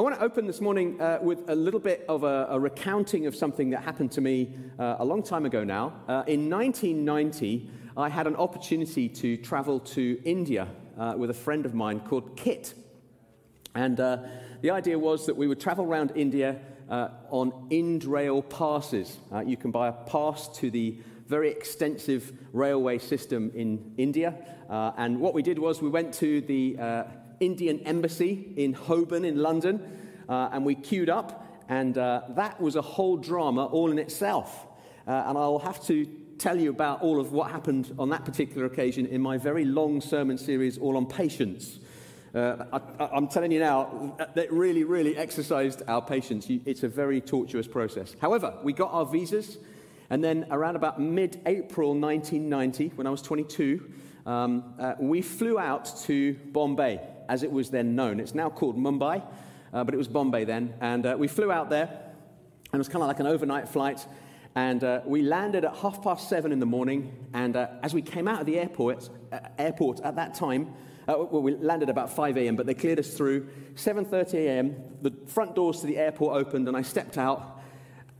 I want to open this morning uh, with a little bit of a, a, recounting of something that happened to me uh, a long time ago now. Uh, in 1990, I had an opportunity to travel to India uh, with a friend of mine called Kit. And uh, the idea was that we would travel around India uh, on Indrail passes. you can buy a pass to the very extensive railway system in India. and what we did was we went to the Indian embassy in Holborn in London, uh, and we queued up, and uh, that was a whole drama all in itself. Uh, and I'll have to tell you about all of what happened on that particular occasion in my very long sermon series, all on patience. Uh, I, am telling you now, that really, really exercised our patience. It's a very tortuous process. However, we got our visas, and then around about mid April 1990, when I was 22, um, uh, we flew out to Bombay as it was then known. It's now called Mumbai, uh, but it was Bombay then. And uh, we flew out there, and it was kind of like an overnight flight. And uh, we landed at half past seven in the morning. And uh, as we came out of the airport, uh, airport at that time, uh, well, we landed about 5 a.m., but they cleared us through. 7:30 a.m., the front doors to the airport opened, and I stepped out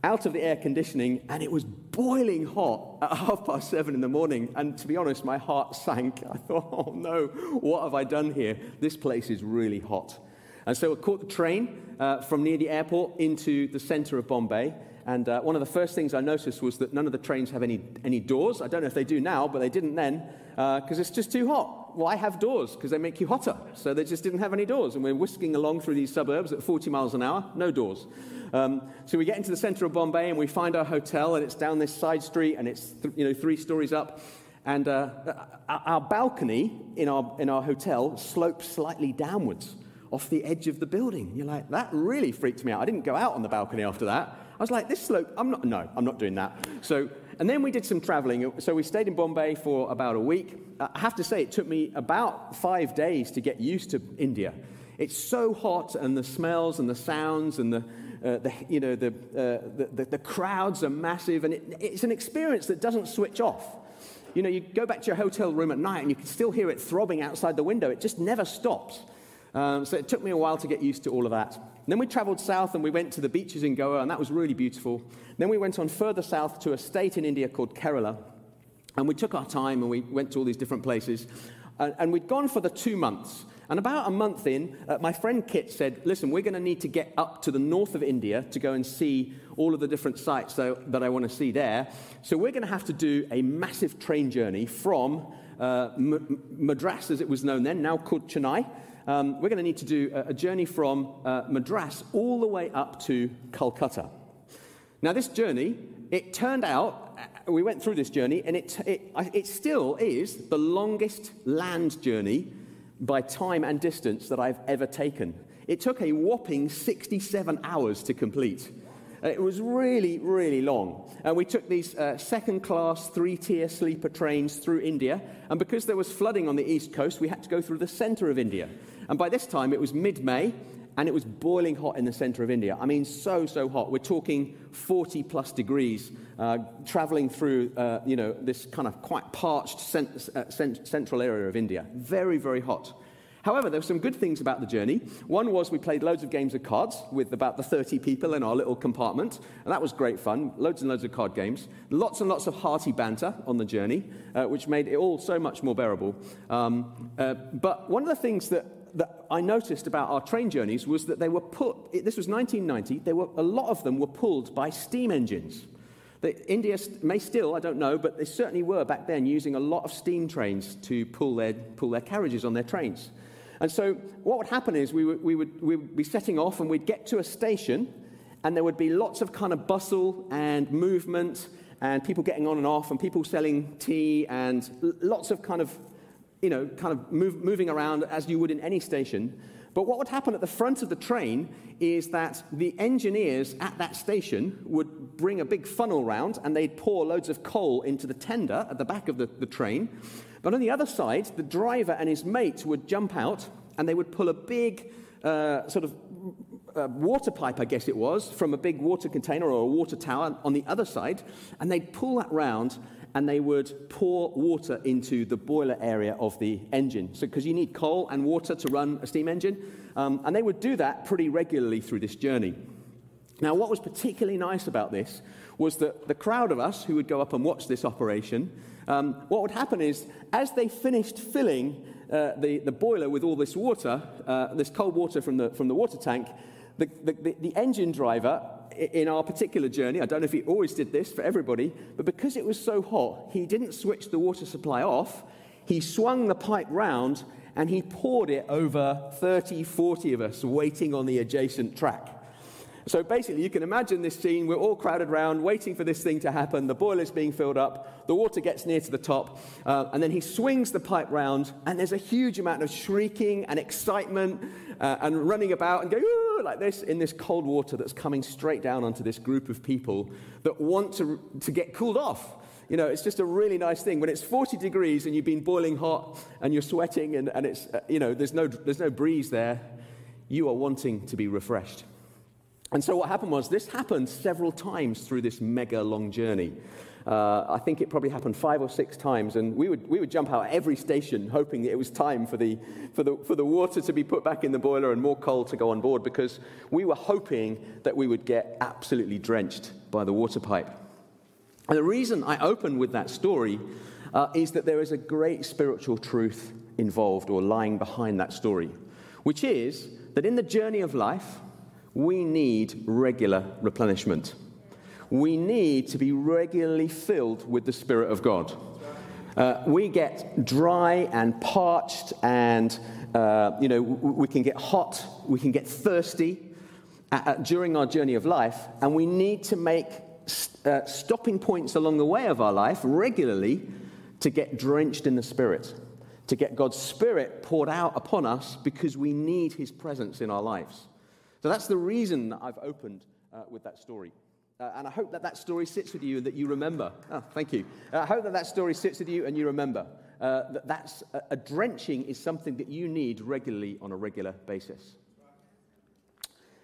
out of the air conditioning, and it was boiling hot at half past seven in the morning. And to be honest, my heart sank. I thought, oh no, what have I done here? This place is really hot. And so I caught the train uh, from near the airport into the center of Bombay. And uh, one of the first things I noticed was that none of the trains have any, any doors. I don't know if they do now, but they didn't then, because uh, it's just too hot. Well, I have doors because they make you hotter. So they just didn't have any doors. And we're whisking along through these suburbs at 40 miles an hour, no doors. Um, so we get into the center of Bombay and we find our hotel, and it's down this side street, and it's you know three stories up. And uh, our balcony in our, in our hotel slopes slightly downwards off the edge of the building. You're like, that really freaked me out. I didn't go out on the balcony after that. I was like, this slope, I'm not, no, I'm not doing that. So, and then we did some traveling. So we stayed in Bombay for about a week. I have to say, it took me about five days to get used to India. It's so hot, and the smells and the sounds and the, uh, the, you know, the, uh, the, the, the, crowds are massive, and it, it's an experience that doesn't switch off. You know, you go back to your hotel room at night and you can still hear it throbbing outside the window. It just never stops. Um, so it took me a while to get used to all of that. Then we traveled south and we went to the beaches in Goa, and that was really beautiful. Then we went on further south to a state in India called Kerala. And we took our time and we went to all these different places. And, and we'd gone for the two months. And about a month in, uh, my friend Kit said, Listen, we're going to need to get up to the north of India to go and see all of the different sites that, that I want to see there. So we're going to have to do a massive train journey from uh, M- Madras, as it was known then, now called Chennai. Um, we're going to need to do a, a journey from uh, Madras all the way up to Calcutta. Now, this journey, it turned out, uh, we went through this journey, and it, it, it still is the longest land journey by time and distance that I've ever taken. It took a whopping 67 hours to complete. Uh, it was really, really long. And we took these uh, second class, three tier sleeper trains through India. And because there was flooding on the east coast, we had to go through the center of India. And by this time, it was mid May, and it was boiling hot in the center of India. I mean, so, so hot. We're talking 40 plus degrees, uh, traveling through, uh, you know, this kind of quite parched cent- uh, cent- central area of India. Very, very hot. However, there were some good things about the journey. One was we played loads of games of cards with about the 30 people in our little compartment, and that was great fun. Loads and loads of card games. Lots and lots of hearty banter on the journey, uh, which made it all so much more bearable. Um, uh, but one of the things that that I noticed about our train journeys was that they were put, this was 1990, they were, a lot of them were pulled by steam engines. The, India may still, I don't know, but they certainly were back then using a lot of steam trains to pull their, pull their carriages on their trains. And so what would happen is we would, we, would, we would be setting off and we'd get to a station and there would be lots of kind of bustle and movement and people getting on and off and people selling tea and lots of kind of you know, kind of move, moving around as you would in any station. But what would happen at the front of the train is that the engineers at that station would bring a big funnel round and they'd pour loads of coal into the tender at the back of the, the train. But on the other side, the driver and his mate would jump out and they would pull a big uh, sort of uh, water pipe, I guess it was, from a big water container or a water tower on the other side, and they'd pull that round and they would pour water into the boiler area of the engine. So, because you need coal and water to run a steam engine, um, and they would do that pretty regularly through this journey. Now, what was particularly nice about this was that the crowd of us who would go up and watch this operation, um, what would happen is as they finished filling uh, the, the boiler with all this water, uh, this cold water from the, from the water tank, the, the, the engine driver in our particular journey, I don't know if he always did this for everybody, but because it was so hot, he didn't switch the water supply off. He swung the pipe round and he poured it over 30, 40 of us waiting on the adjacent track. So basically, you can imagine this scene. We're all crowded around, waiting for this thing to happen. The boiler's being filled up. The water gets near to the top. Uh, and then he swings the pipe round, and there's a huge amount of shrieking and excitement uh, and running about and going like this in this cold water that's coming straight down onto this group of people that want to, to get cooled off. You know, it's just a really nice thing. When it's 40 degrees and you've been boiling hot and you're sweating and, and it's, uh, you know, there's no, there's no breeze there, you are wanting to be refreshed. And so what happened was this happened several times through this mega long journey. Uh, I think it probably happened five or six times, and we would, we would jump out every station hoping that it was time for the, for, the, for the water to be put back in the boiler and more coal to go on board because we were hoping that we would get absolutely drenched by the water pipe. And the reason I open with that story uh, is that there is a great spiritual truth involved or lying behind that story, which is that in the journey of life, we need regular replenishment. We need to be regularly filled with the Spirit of God. Uh, we get dry and parched, and uh, you know we can get hot, we can get thirsty at, at, during our journey of life, and we need to make uh, stopping points along the way of our life regularly to get drenched in the Spirit, to get God's Spirit poured out upon us because we need His presence in our lives. So that's the reason that I've opened uh, with that story. Uh, and I hope that that story sits with you and that you remember. Oh, thank you. Uh, I hope that that story sits with you and you remember uh, that that's, a, a drenching is something that you need regularly on a regular basis.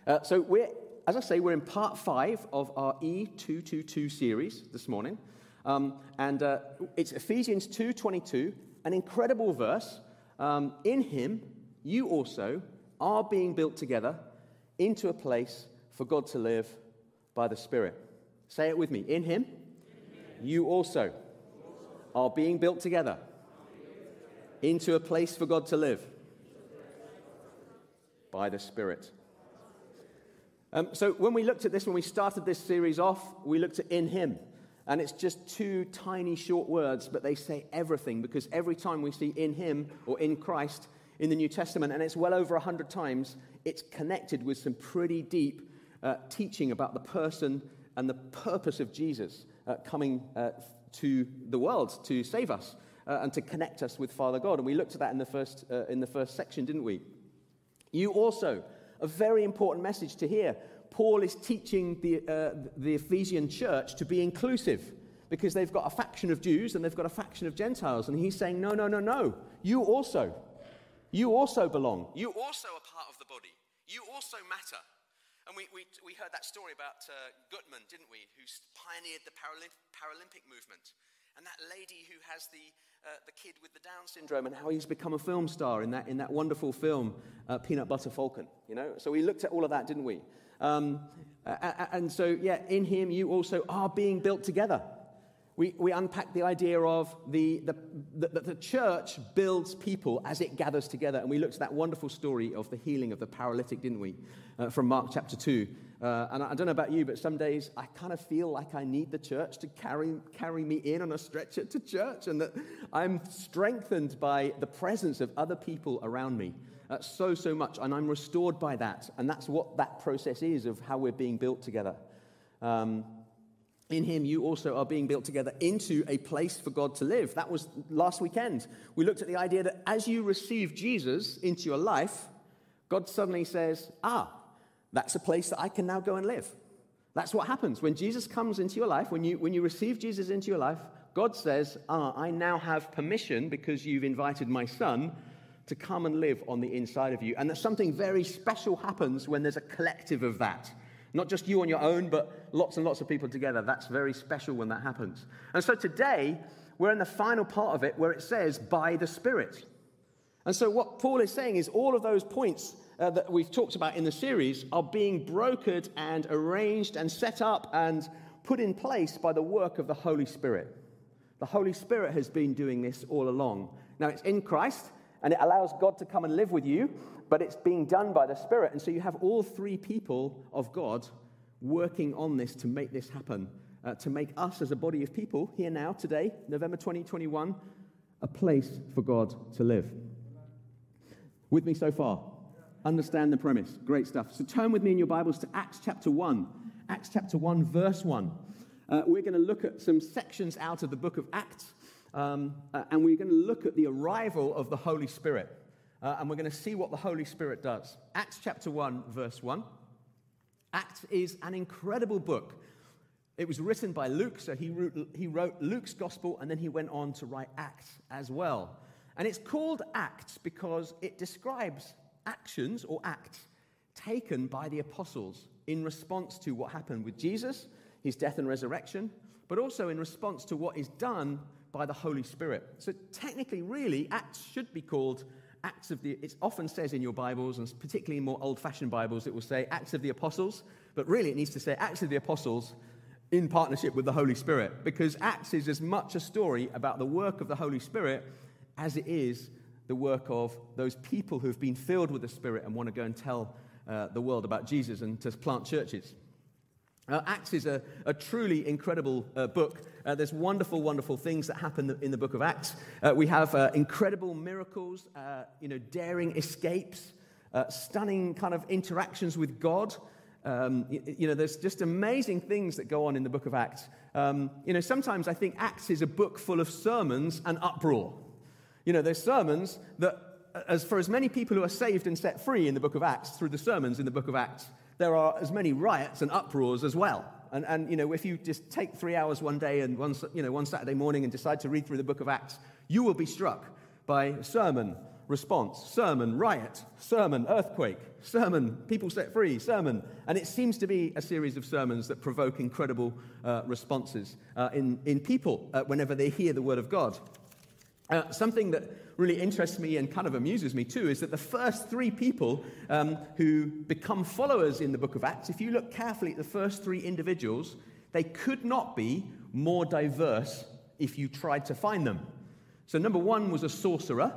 Uh, so we're, as I say, we're in part five of our E222 series this morning. Um, and uh, it's Ephesians 2.22, an incredible verse. Um, in him, you also are being built together into a place for God to live by the Spirit. Say it with me. In Him, you also are being built together into a place for God to live by the Spirit. Um, so, when we looked at this, when we started this series off, we looked at in Him. And it's just two tiny short words, but they say everything because every time we see in Him or in Christ, in the New Testament, and it's well over 100 times, it's connected with some pretty deep uh, teaching about the person and the purpose of Jesus uh, coming uh, to the world to save us uh, and to connect us with Father God. And we looked at that in the first, uh, in the first section, didn't we? You also, a very important message to hear. Paul is teaching the, uh, the Ephesian church to be inclusive because they've got a faction of Jews and they've got a faction of Gentiles. And he's saying, no, no, no, no. You also. You also belong. You also are part of. You also matter. And we, we, we heard that story about uh, Guttmann, didn't we, who pioneered the Paralymp- Paralympic movement. And that lady who has the, uh, the kid with the Down syndrome and how he's become a film star in that, in that wonderful film, uh, Peanut Butter Falcon. You know? So we looked at all of that, didn't we? Um, and so, yeah, in him you also are being built together we, we unpack the idea of the, the, the, the, church builds people as it gathers together. And we looked at that wonderful story of the healing of the paralytic, didn't we? Uh, from Mark chapter 2. Uh, and I, I, don't know about you, but some days I kind of feel like I need the church to carry, carry me in on a stretcher to church and that I'm strengthened by the presence of other people around me. Uh, so, so much. And I'm restored by that. And that's what that process is of how we're being built together. Um, in him you also are being built together into a place for God to live. That was last weekend. We looked at the idea that as you receive Jesus into your life, God suddenly says, Ah, that's a place that I can now go and live. That's what happens. When Jesus comes into your life, when you, when you receive Jesus into your life, God says, Ah, I now have permission because you've invited my son to come and live on the inside of you. And that something very special happens when there's a collective of that Not just you on your own, but lots and lots of people together. That's very special when that happens. And so today, we're in the final part of it where it says, by the Spirit. And so, what Paul is saying is all of those points uh, that we've talked about in the series are being brokered and arranged and set up and put in place by the work of the Holy Spirit. The Holy Spirit has been doing this all along. Now, it's in Christ and it allows God to come and live with you, but it's being done by the Spirit. And so you have all three people of God working on this to make this happen, uh, to make us as a body of people here now, today, November 2021, a place for God to live. With me so far? Understand the premise. Great stuff. So turn with me in your Bibles to Acts chapter 1. Acts chapter 1, verse 1. Uh, we're going to look at some sections out of the book of Acts, um, uh, and we're going to look at the arrival of the Holy Spirit. Uh, and we're going to see what the Holy Spirit does. Acts chapter 1, verse 1. Acts is an incredible book. It was written by Luke, so he wrote, he wrote Luke's gospel, and then he went on to write Acts as well. And it's called Acts because it describes actions or acts taken by the apostles in response to what happened with Jesus, his death and resurrection, but also in response to what is done by the Holy Spirit. So, technically, really, Acts should be called Acts of the. It often says in your Bibles, and particularly in more old fashioned Bibles, it will say Acts of the Apostles, but really it needs to say Acts of the Apostles in partnership with the Holy Spirit, because Acts is as much a story about the work of the Holy Spirit as it is the work of those people who have been filled with the Spirit and want to go and tell uh, the world about Jesus and to plant churches. Uh, Acts is a, a truly incredible uh, book. Uh, there's wonderful, wonderful things that happen in the book of Acts. Uh, we have uh, incredible miracles, uh, you know, daring escapes, stunning kind of interactions with God. Um, you, you, know, there's just amazing things that go on in the book of Acts. Um, you know, sometimes I think Acts is a book full of sermons and uproar. You know, there's sermons that, as for as many people who are saved and set free in the book of Acts through the sermons in the book of Acts, there are as many riots and uproars as well. And, and you know, if you just take three hours one day and one, you know, one Saturday morning and decide to read through the book of Acts, you will be struck by sermon, response, sermon, riot, sermon, earthquake, sermon, people set free, sermon. And it seems to be a series of sermons that provoke incredible uh, responses uh, in, in people uh, whenever they hear the word of God. Uh, something that really interests me and kind of amuses me too is that the first three people um, who become followers in the book of Acts, if you look carefully at the first three individuals, they could not be more diverse if you tried to find them. So, number one was a sorcerer,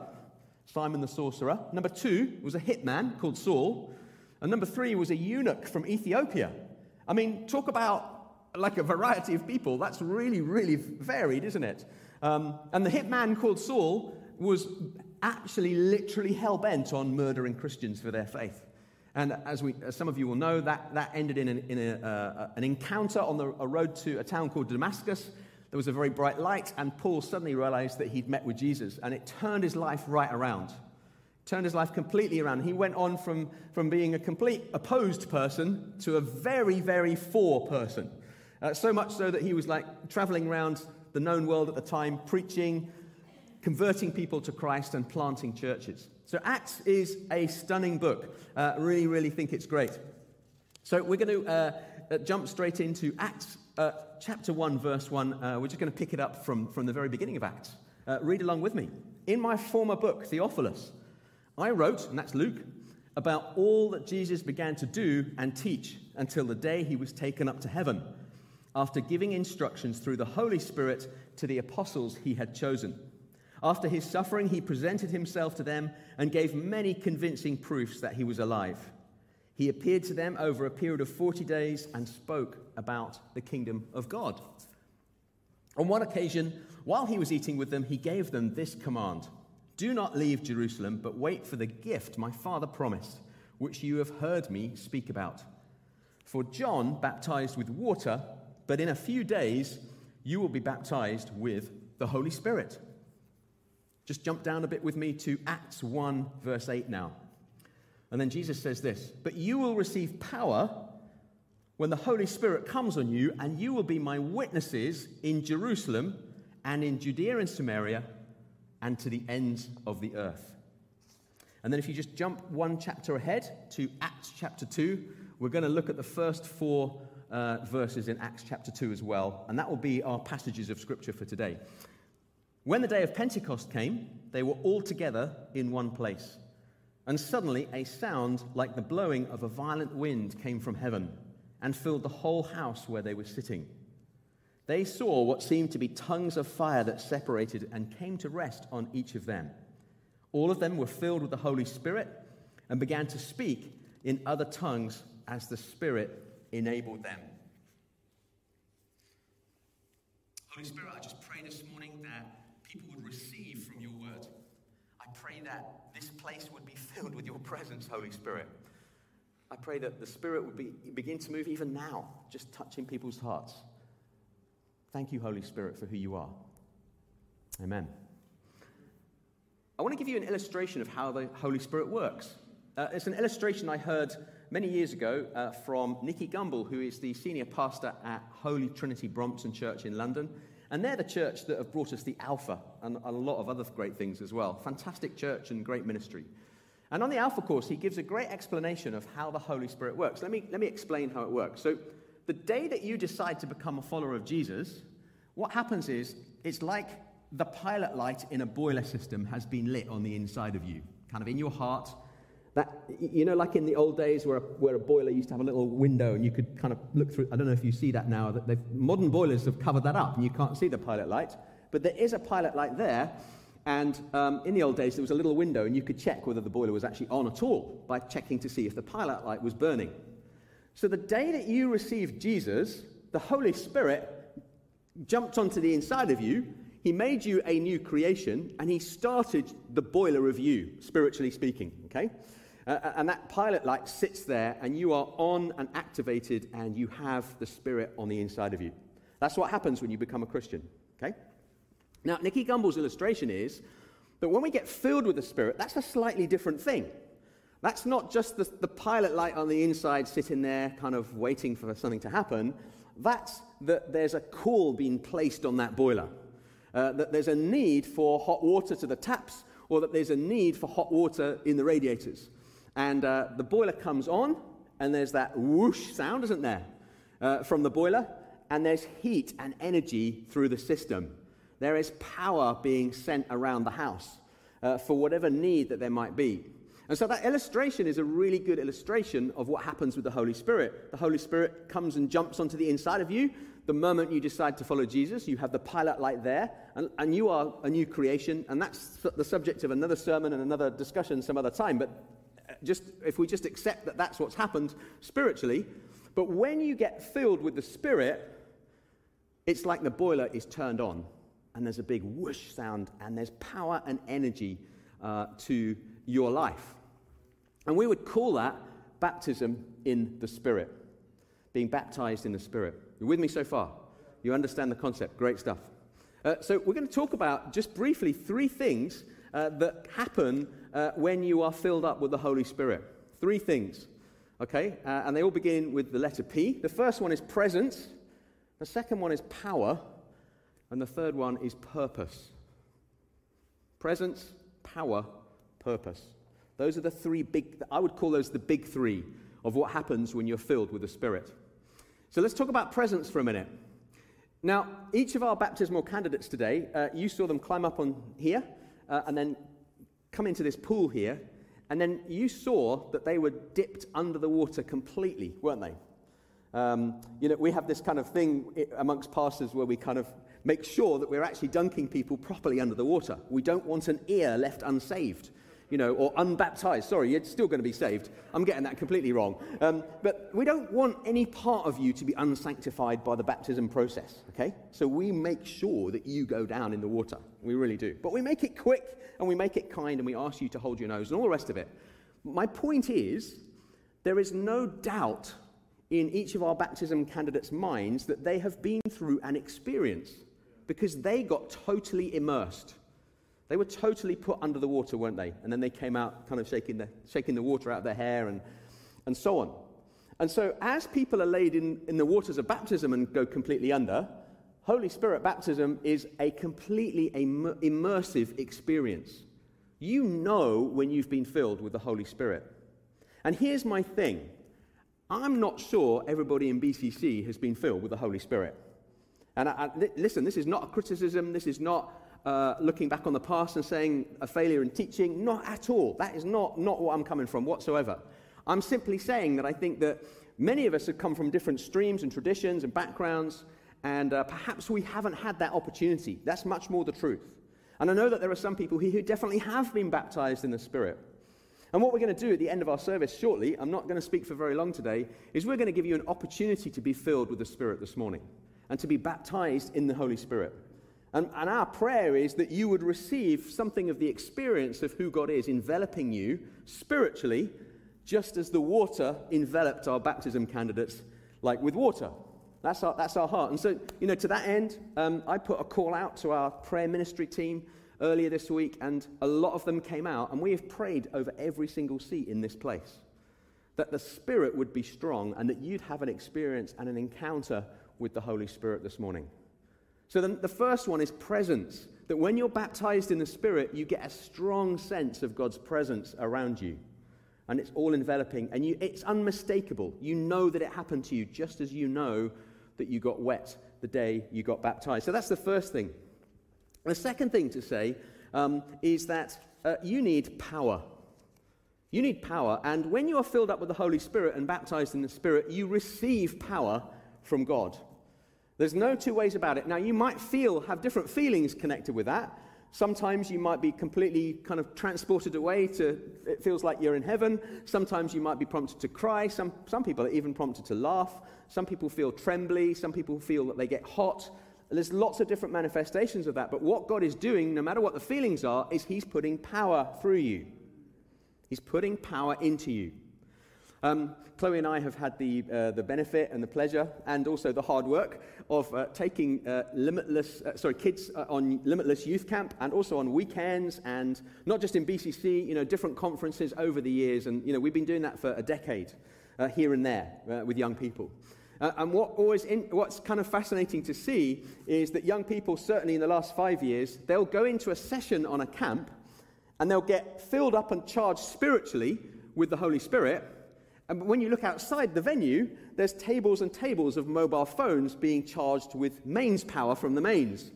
Simon the sorcerer. Number two was a hitman called Saul. And number three was a eunuch from Ethiopia. I mean, talk about like a variety of people. That's really, really varied, isn't it? Um, and the hitman called Saul was actually literally hell bent on murdering Christians for their faith. And as, we, as some of you will know, that, that ended in, an, in a, uh, an encounter on the, a road to a town called Damascus. There was a very bright light, and Paul suddenly realized that he'd met with Jesus, and it turned his life right around. Turned his life completely around. He went on from, from being a complete opposed person to a very, very for person. Uh, so much so that he was like traveling around the known world at the time, preaching, converting people to Christ, and planting churches. So, Acts is a stunning book. Uh, really, really think it's great. So, we're going to uh, uh, jump straight into Acts uh, chapter 1, verse 1. Uh, we're just going to pick it up from, from the very beginning of Acts. Uh, read along with me. In my former book, Theophilus, I wrote, and that's Luke, about all that Jesus began to do and teach until the day he was taken up to heaven after giving instructions through the Holy Spirit to the apostles he had chosen. After his suffering, he presented himself to them and gave many convincing proofs that he was alive. He appeared to them over a period of 40 days and spoke about the kingdom of God. On one occasion, while he was eating with them, he gave them this command Do not leave Jerusalem, but wait for the gift my father promised, which you have heard me speak about. For John baptized with water but in a few days, you will be baptized with the Holy Spirit. Just jump down a bit with me to Acts 1, verse 8 now. And then Jesus says this But you will receive power when the Holy Spirit comes on you, and you will be my witnesses in Jerusalem and in Judea and Samaria and to the ends of the earth. And then if you just jump one chapter ahead to Acts chapter 2, we're going to look at the first four uh, verses in Acts chapter 2 as well. And that will be our passages of scripture for today. When the day of Pentecost came, they were all together in one place. And suddenly a sound like the blowing of a violent wind came from heaven and filled the whole house where they were sitting. They saw what seemed to be tongues of fire that separated and came to rest on each of them. All of them were filled with the Holy Spirit and began to speak in other tongues as the Spirit enabled them. Holy Spirit, I just pray this morning that people would receive from your word. I pray that this place would be filled with your presence, Holy Spirit. I pray that the Spirit would be, begin to move even now, just touching people's hearts. Thank you, Holy Spirit, for who you are. Amen. I want to give you an illustration of how the Holy Spirit works. Uh, it's an illustration I heard many years ago uh, from Nicky Gumbel, who is the senior pastor at Holy Trinity Brompton Church in London. And they're the church that have brought us the Alpha and a lot of other great things as well. Fantastic church and great ministry. And on the Alpha course, he gives a great explanation of how the Holy Spirit works. Let me, let me explain how it works. So, the day that you decide to become a follower of Jesus, what happens is it's like the pilot light in a boiler system has been lit on the inside of you, kind of in your heart. That, you know, like in the old days where a, where a boiler used to have a little window and you could kind of look through. I don't know if you see that now. That modern boilers have covered that up and you can't see the pilot light. But there is a pilot light there. And um, in the old days, there was a little window and you could check whether the boiler was actually on at all by checking to see if the pilot light was burning. So the day that you received Jesus, the Holy Spirit jumped onto the inside of you. He made you a new creation and he started the boiler of you, spiritually speaking. Okay? Uh, and that pilot light sits there, and you are on and activated, and you have the Spirit on the inside of you. That's what happens when you become a Christian. Okay? Now, Nicky Gumbel's illustration is that when we get filled with the Spirit, that's a slightly different thing. That's not just the, the pilot light on the inside sitting there, kind of waiting for something to happen. That's that there's a call being placed on that boiler. Uh, that there's a need for hot water to the taps, or that there's a need for hot water in the radiators. And uh, the boiler comes on, and there's that whoosh sound, isn't there, uh, from the boiler? And there's heat and energy through the system. There is power being sent around the house uh, for whatever need that there might be. And so that illustration is a really good illustration of what happens with the Holy Spirit. The Holy Spirit comes and jumps onto the inside of you. The moment you decide to follow Jesus, you have the pilot light there, and, and you are a new creation. And that's the subject of another sermon and another discussion some other time. But just if we just accept that that's what's happened spiritually, but when you get filled with the Spirit, it's like the boiler is turned on, and there's a big whoosh sound, and there's power and energy uh, to your life. And we would call that baptism in the Spirit, being baptized in the Spirit. You're with me so far? You understand the concept? Great stuff. Uh, so, we're going to talk about just briefly three things uh, that happen uh, when you are filled up with the Holy Spirit. Three things, okay? Uh, and they all begin with the letter P. The first one is presence, the second one is power, and the third one is purpose. Presence, power, purpose. Those are the three big, I would call those the big three of what happens when you're filled with the Spirit. So let's talk about presence for a minute. Now, each of our baptismal candidates today, uh, you saw them climb up on here uh, and then come into this pool here, and then you saw that they were dipped under the water completely, weren't they? Um, you know, we have this kind of thing amongst pastors where we kind of make sure that we're actually dunking people properly under the water. We don't want an ear left unsaved you know, or unbaptized. Sorry, you're still going to be saved. I'm getting that completely wrong. Um, but we don't want any part of you to be unsanctified by the baptism process, okay? So we make sure that you go down in the water. We really do. But we make it quick and we make it kind and we ask you to hold your nose and all the rest of it. My point is, there is no doubt in each of our baptism candidates' minds that they have been through an experience because they got totally immersed. They were totally put under the water, weren't they? And then they came out kind of shaking the, shaking the water out of their hair and, and so on. And so, as people are laid in, in the waters of baptism and go completely under, Holy Spirit baptism is a completely immersive experience. you know when you've been filled with the Holy Spirit. And here's my thing I'm not sure everybody in BCC has been filled with the Holy Spirit. And I, I, listen, this is not a criticism, this is not uh, looking back on the past and saying a failure in teaching. Not at all. That is not, not what I'm coming from whatsoever. I'm simply saying that I think that many of us have come from different streams and traditions and backgrounds, and uh, perhaps we haven't had that opportunity. That's much more the truth. And I know that there are some people here who definitely have been baptized in the Spirit. And what we're going to do at the end of our service shortly, I'm not going to speak for very long today, is we're going to give you an opportunity to be filled with the Spirit this morning and to be baptized in the Holy Spirit. And, and, our prayer is that you would receive something of the experience of who God is enveloping you spiritually, just as the water enveloped our baptism candidates like with water. That's our, that's our heart. And so, you know, to that end, um, I put a call out to our prayer ministry team earlier this week, and a lot of them came out, and we have prayed over every single seat in this place that the Spirit would be strong and that you'd have an experience and an encounter with the Holy Spirit this morning. So then the first one is presence. That when you're baptized in the Spirit, you get a strong sense of God's presence around you. And it's all enveloping. And you, it's unmistakable. You know that it happened to you, just as you know that you got wet the day you got baptized. So that's the first thing. The second thing to say um, is that uh, you need power. You need power. And when you are filled up with the Holy Spirit and baptized in the Spirit, you receive power from God. There's no two ways about it. Now, you might feel, have different feelings connected with that. Sometimes you might be completely kind of transported away to, it feels like you're in heaven. Sometimes you might be prompted to cry. Some, some people are even prompted to laugh. Some people feel trembly. Some people feel that they get hot. There's lots of different manifestations of that. But what God is doing, no matter what the feelings are, is He's putting power through you. He's putting power into you. Um, Chloe and I have had the, uh, the benefit and the pleasure and also the hard work of uh, taking uh, limitless, uh, sorry, kids uh, on Limitless Youth Camp and also on weekends and not just in BCC, you know, different conferences over the years. And, you know, we've been doing that for a decade uh, here and there with young people. and what always in, what's kind of fascinating to see is that young people, certainly in the last five years, they'll go into a session on a camp and they'll get filled up and charged spiritually with the Holy Spirit and when you look outside the venue, there's tables and tables of mobile phones being charged with mains power from the mains.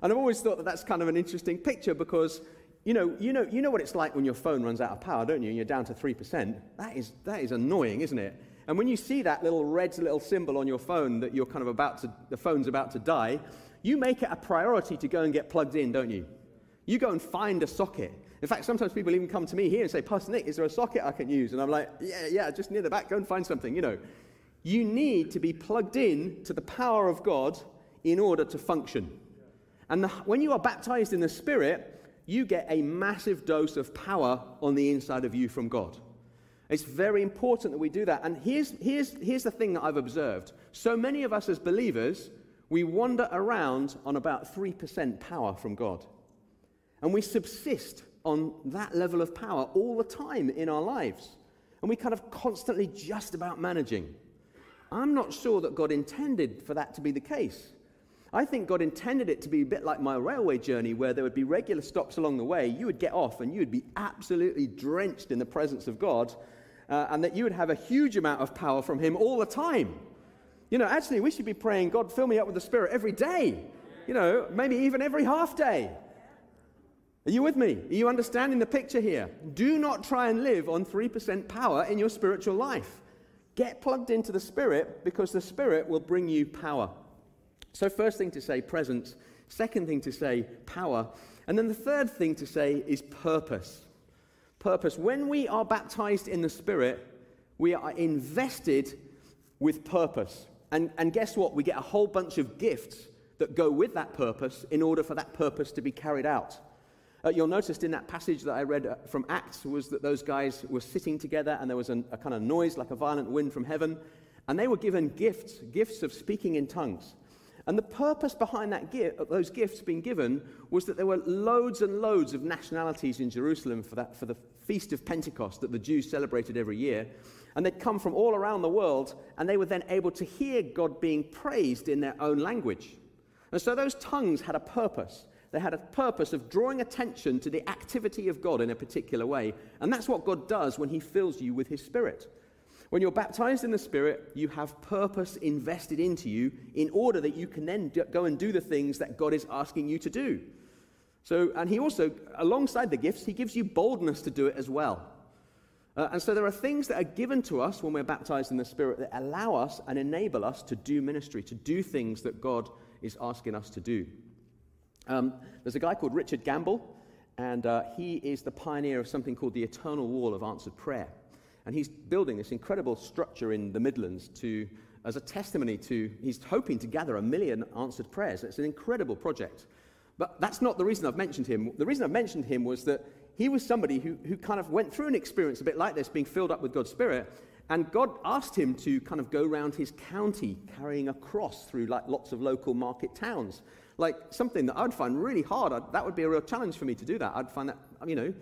And I've always thought that that's kind of an interesting picture because, you know, you know, you know what it's like when your phone runs out of power, don't you? And you're down to 3%. That is, that is annoying, isn't it? And when you see that little red little symbol on your phone that you're kind of about to, the phone's about to die, you make it a priority to go and get plugged in, don't you? You go and find a socket. In fact, sometimes people even come to me here and say, Pastor Nick, is there a socket I can use? And I'm like, yeah, yeah, just near the back, go and find something, you know. You need to be plugged in to the power of God in order to function. And the, when you are baptized in the Spirit, you get a massive dose of power on the inside of you from God. It's very important that we do that. And here's, here's, here's the thing that I've observed. So many of us as believers, we wander around on about 3% power from God. And we subsist on that level of power all the time in our lives. And we kind of constantly just about managing. I'm not sure that God intended for that to be the case. I think God intended it to be a bit like my railway journey, where there would be regular stops along the way. You would get off and you would be absolutely drenched in the presence of God, uh, and that you would have a huge amount of power from Him all the time. You know, actually, we should be praying, God, fill me up with the Spirit every day. You know, maybe even every half day. Are you with me? Are you understanding the picture here? Do not try and live on 3% power in your spiritual life. Get plugged into the Spirit because the Spirit will bring you power. So, first thing to say, presence. Second thing to say, power. And then the third thing to say is purpose. Purpose. When we are baptized in the Spirit, we are invested with purpose. And, and guess what? We get a whole bunch of gifts that go with that purpose in order for that purpose to be carried out. Uh, you'll notice in that passage that I read uh, from Acts was that those guys were sitting together and there was an, a kind of noise like a violent wind from heaven. And they were given gifts, gifts of speaking in tongues. And the purpose behind that gift, those gifts being given was that there were loads and loads of nationalities in Jerusalem for, that, for the feast of Pentecost that the Jews celebrated every year. And they'd come from all around the world, and they were then able to hear God being praised in their own language. And so those tongues had a purpose. They had a purpose of drawing attention to the activity of God in a particular way. And that's what God does when He fills you with His Spirit. When you're baptized in the Spirit, you have purpose invested into you in order that you can then go and do the things that God is asking you to do. So, and He also, alongside the gifts, He gives you boldness to do it as well. Uh, and so there are things that are given to us when we're baptized in the Spirit that allow us and enable us to do ministry, to do things that God is asking us to do. Um, there's a guy called Richard Gamble, and uh, he is the pioneer of something called the Eternal Wall of Answered Prayer. And he's building this incredible structure in the Midlands to, as a testimony to, he's hoping to gather a million answered prayers. It's an incredible project. But that's not the reason I've mentioned him. The reason I've mentioned him was that he was somebody who, who kind of went through an experience a bit like this, being filled up with God's Spirit. And God asked him to kind of go around his county carrying a cross through like lots of local market towns like something that I'd find really hard. I'd, that would be a real challenge for me to do that. I'd find that, you know,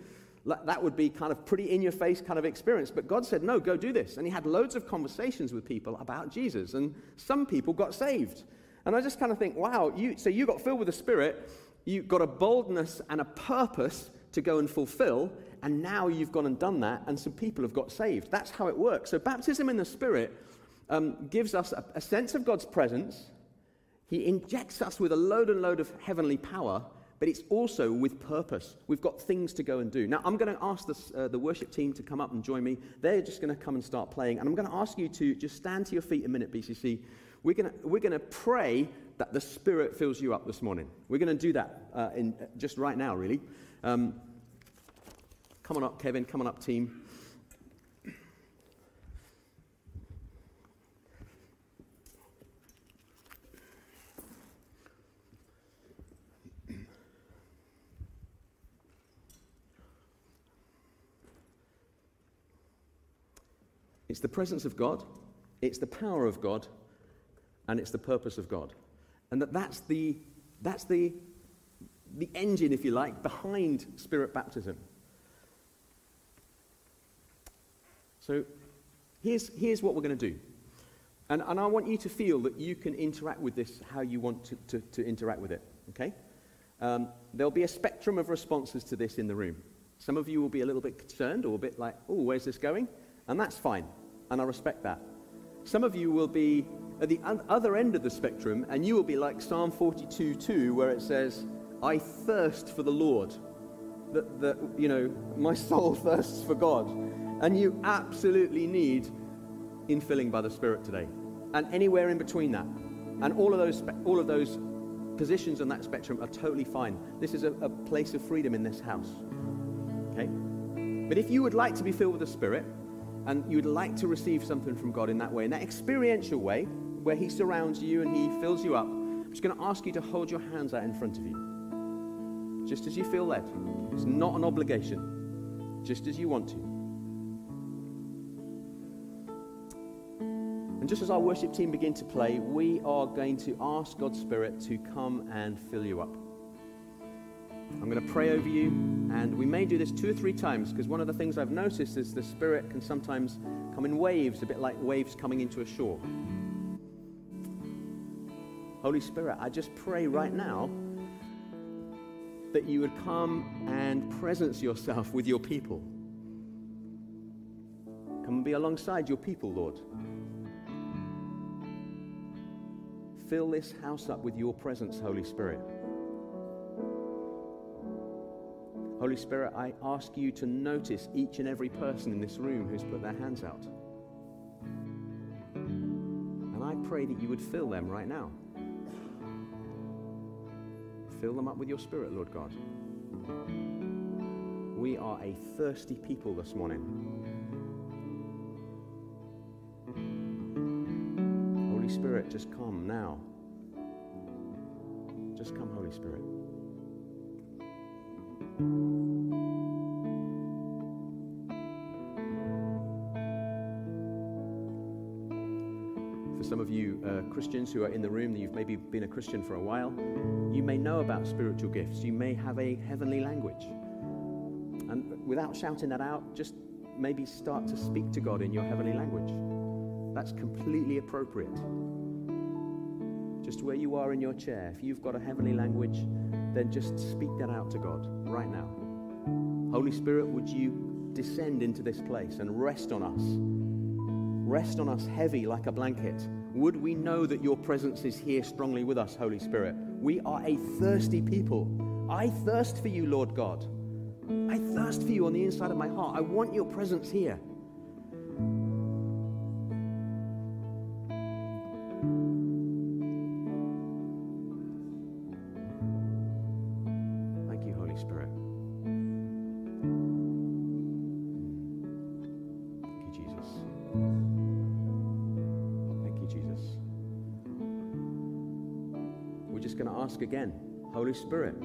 that would be kind of pretty in your face kind of experience. But God said, no, go do this. And he had loads of conversations with people about Jesus. And some people got saved. And I just kind of think, wow, you, so you got filled with the Spirit, you got a boldness and a purpose to go and fulfill, and now you've gone and done that, and some people have got saved. That's how it works. So baptism in the Spirit um, gives us a, a sense of God's presence he injects us with a load and load of heavenly power, but it's also with purpose. We've got things to go and do. Now, I'm going to ask this, uh, the worship team to come up and join me. They're just going to come and start playing. And I'm going to ask you to just stand to your feet a minute, BCC. We're going to, we're to pray that the Spirit fills you up this morning. We're going to do that uh, in, just right now, really. Um, come on up, Kevin. Come on up, team. It's the presence of God, it's the power of God, and it's the purpose of God. And that that's the, that's the, the engine, if you like, behind spirit baptism. So here's, here's what we're going to do. And, and I want you to feel that you can interact with this how you want to, to, to interact with it. Okay? Um, there'll be a spectrum of responses to this in the room. Some of you will be a little bit concerned or a bit like, oh, where's this going? And that's fine, and I respect that. Some of you will be at the other end of the spectrum, and you will be like Psalm 42 2, where it says, I thirst for the Lord. That, that, you know, my soul thirsts for God. And you absolutely need infilling by the Spirit today. And anywhere in between that. And all of those, all of those positions on that spectrum are totally fine. This is a, a place of freedom in this house. Okay? But if you would like to be filled with the Spirit, and you'd like to receive something from God in that way, in that experiential way, where He surrounds you and He fills you up, I'm just going to ask you to hold your hands out in front of you. Just as you feel led. It's not an obligation, just as you want to. And just as our worship team begin to play, we are going to ask God's Spirit to come and fill you up. I'm going to pray over you, and we may do this two or three times because one of the things I've noticed is the Spirit can sometimes come in waves, a bit like waves coming into a shore. Holy Spirit, I just pray right now that you would come and presence yourself with your people. Come and be alongside your people, Lord. Fill this house up with your presence, Holy Spirit. Holy Spirit, I ask you to notice each and every person in this room who's put their hands out. And I pray that you would fill them right now. Fill them up with your Spirit, Lord God. We are a thirsty people this morning. Holy Spirit, just come now. Just come, Holy Spirit. For some of you uh, Christians who are in the room, you've maybe been a Christian for a while, you may know about spiritual gifts. You may have a heavenly language. And without shouting that out, just maybe start to speak to God in your heavenly language. That's completely appropriate. Just where you are in your chair, if you've got a heavenly language, then just speak that out to God right now. Holy Spirit, would you descend into this place and rest on us? Rest on us heavy like a blanket. Would we know that your presence is here strongly with us, Holy Spirit? We are a thirsty people. I thirst for you, Lord God. I thirst for you on the inside of my heart. I want your presence here. Again, Holy Spirit,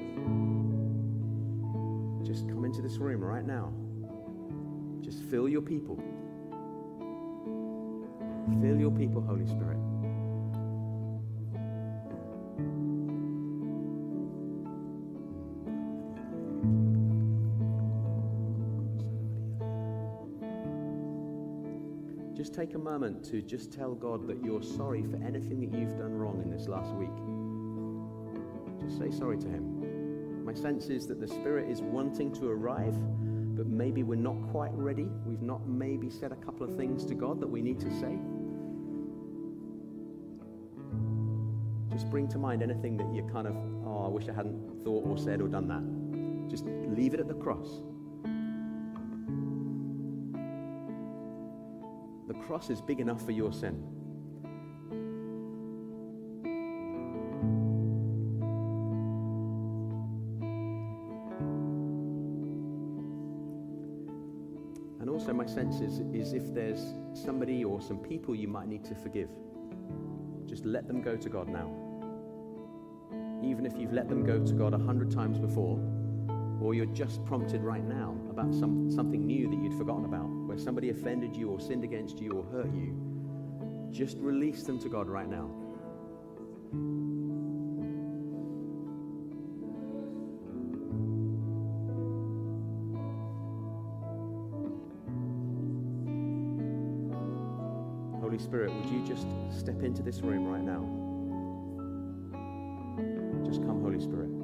just come into this room right now. Just fill your people. Fill your people, Holy Spirit. Just take a moment to just tell God that you're sorry for anything that you've done wrong in this last week. Say sorry to Him. My sense is that the Spirit is wanting to arrive, but maybe we're not quite ready. We've not maybe said a couple of things to God that we need to say. Just bring to mind anything that you kind of, oh, I wish I hadn't thought or said or done that. Just leave it at the cross. The cross is big enough for your sin. There's somebody or some people you might need to forgive, just let them go to God now. Even if you've let them go to God a hundred times before, or you're just prompted right now about some, something new that you'd forgotten about, where somebody offended you or sinned against you or hurt you, just release them to God right now. Spirit, would you just step into this room right now? Just come, Holy Spirit.